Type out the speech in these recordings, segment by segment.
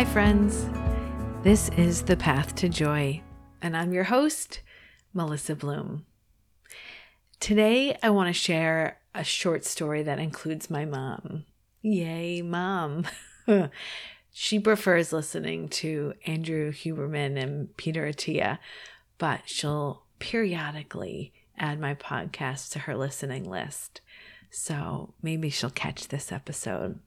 Hi, friends. This is The Path to Joy, and I'm your host, Melissa Bloom. Today, I want to share a short story that includes my mom. Yay, mom. she prefers listening to Andrew Huberman and Peter Attia, but she'll periodically add my podcast to her listening list. So maybe she'll catch this episode.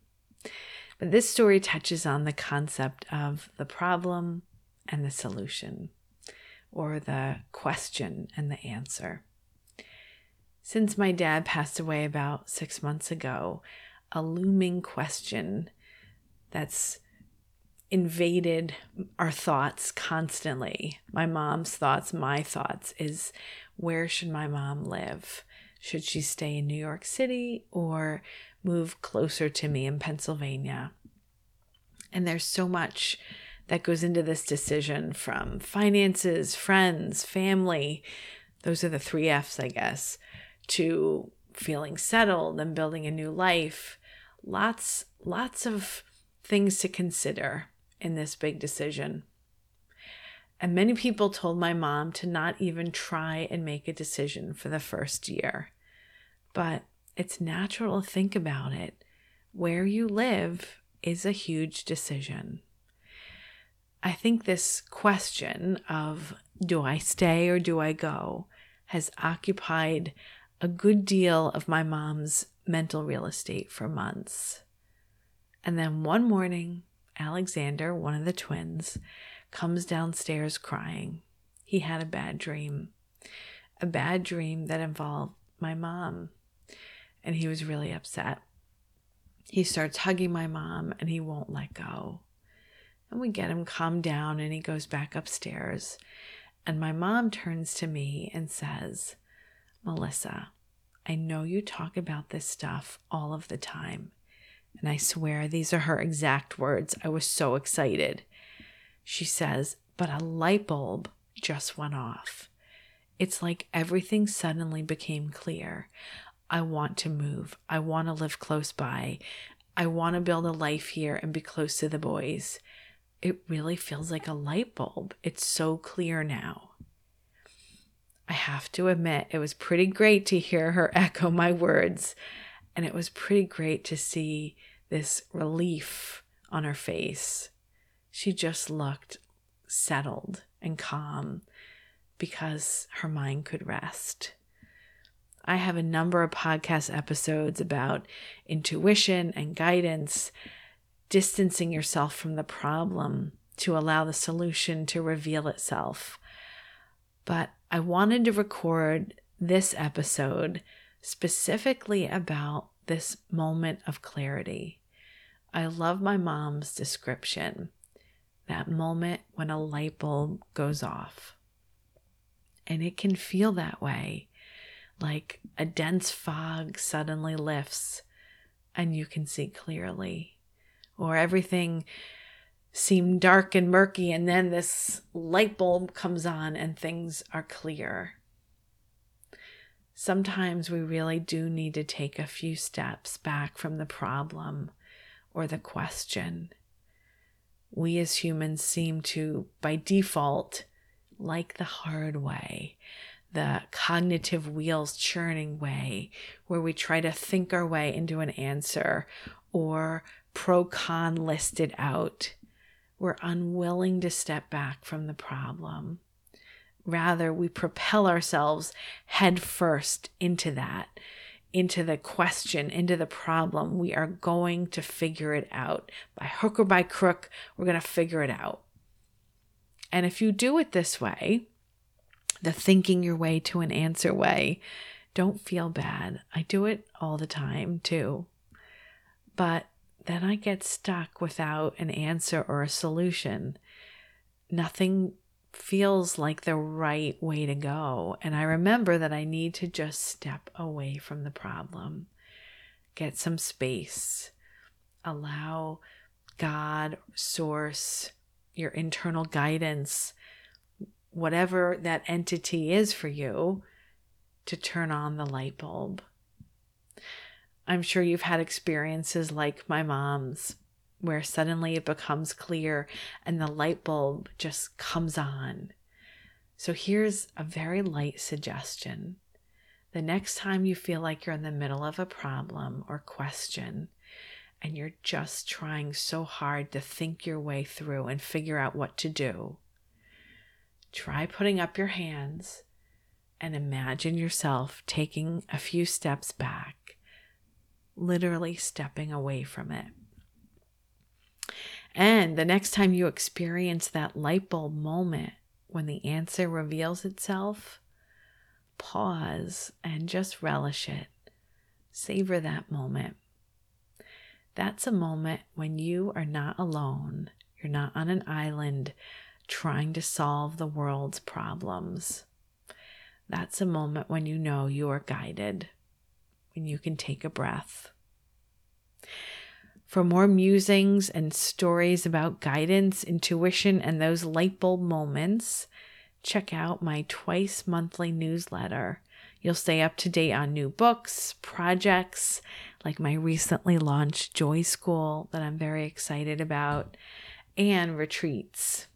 This story touches on the concept of the problem and the solution, or the question and the answer. Since my dad passed away about six months ago, a looming question that's invaded our thoughts constantly my mom's thoughts, my thoughts is where should my mom live? Should she stay in New York City or move closer to me in Pennsylvania? And there's so much that goes into this decision from finances, friends, family. Those are the three F's, I guess, to feeling settled and building a new life. Lots, lots of things to consider in this big decision. And many people told my mom to not even try and make a decision for the first year. But it's natural to think about it. Where you live is a huge decision. I think this question of do I stay or do I go has occupied a good deal of my mom's mental real estate for months. And then one morning, Alexander, one of the twins, comes downstairs crying. He had a bad dream, a bad dream that involved my mom, and he was really upset. He starts hugging my mom and he won't let go. And we get him calmed down and he goes back upstairs. And my mom turns to me and says, Melissa, I know you talk about this stuff all of the time. And I swear these are her exact words. I was so excited. She says, but a light bulb just went off. It's like everything suddenly became clear. I want to move. I want to live close by. I want to build a life here and be close to the boys. It really feels like a light bulb. It's so clear now. I have to admit, it was pretty great to hear her echo my words. And it was pretty great to see this relief on her face she just looked settled and calm because her mind could rest. I have a number of podcast episodes about intuition and guidance, distancing yourself from the problem to allow the solution to reveal itself. But I wanted to record this episode specifically about this moment of clarity. I love my mom's description that moment when a light bulb goes off. And it can feel that way, like a dense fog suddenly lifts and you can see clearly, or everything seemed dark and murky, and then this light bulb comes on and things are clear. Sometimes we really do need to take a few steps back from the problem or the question. We as humans seem to, by default, like the hard way, the cognitive wheels churning way, where we try to think our way into an answer or pro con listed out. We're unwilling to step back from the problem. Rather, we propel ourselves headfirst into that into the question, into the problem. We are going to figure it out. By hook or by crook, we're going to figure it out. And if you do it this way, the thinking your way to an answer way, don't feel bad. I do it all the time too. But then I get stuck without an answer or a solution. Nothing feels like the right way to go. And I remember that I need to just step away from the problem, get some space, allow God, source, your internal guidance, whatever that entity is for you, to turn on the light bulb. I'm sure you've had experiences like my mom's where suddenly it becomes clear and the light bulb just comes on. So here's a very light suggestion. The next time you feel like you're in the middle of a problem or question, and you're just trying so hard to think your way through and figure out what to do, try putting up your hands and imagine yourself taking a few steps back, literally stepping away from it. And the next time you experience that light bulb moment when the answer reveals itself, pause and just relish it. Savor that moment. That's a moment when you are not alone. You're not on an island trying to solve the world's problems. That's a moment when you know you are guided, when you can take a breath. For more musings and stories about guidance, intuition, and those light bulb moments, check out my twice monthly newsletter. You'll stay up to date on new books, projects, like my recently launched Joy School that I'm very excited about, and retreats.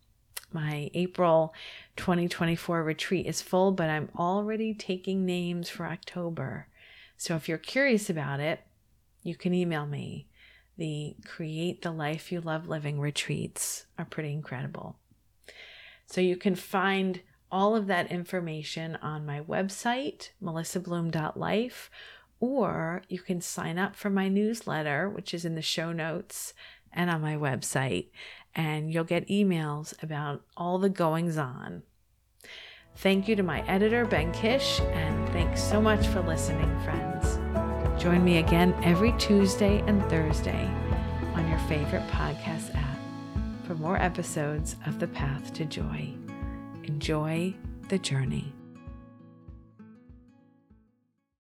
My April 2024 retreat is full, but I'm already taking names for October. So if you're curious about it, you can email me the Create the Life You Love Living retreats are pretty incredible. So you can find all of that information on my website, melissabloom.life, or you can sign up for my newsletter, which is in the show notes and on my website, and you'll get emails about all the goings on. Thank you to my editor, Ben Kish, and thanks so much for listening, friends. Join me again every Tuesday and Thursday on your favorite podcast app for more episodes of The Path to Joy. Enjoy the journey.